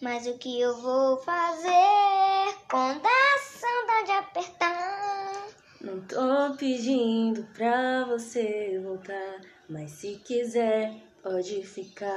Mas o que eu vou fazer quando a saudade apertar? Não tô pedindo pra você voltar, mas se quiser, pode ficar.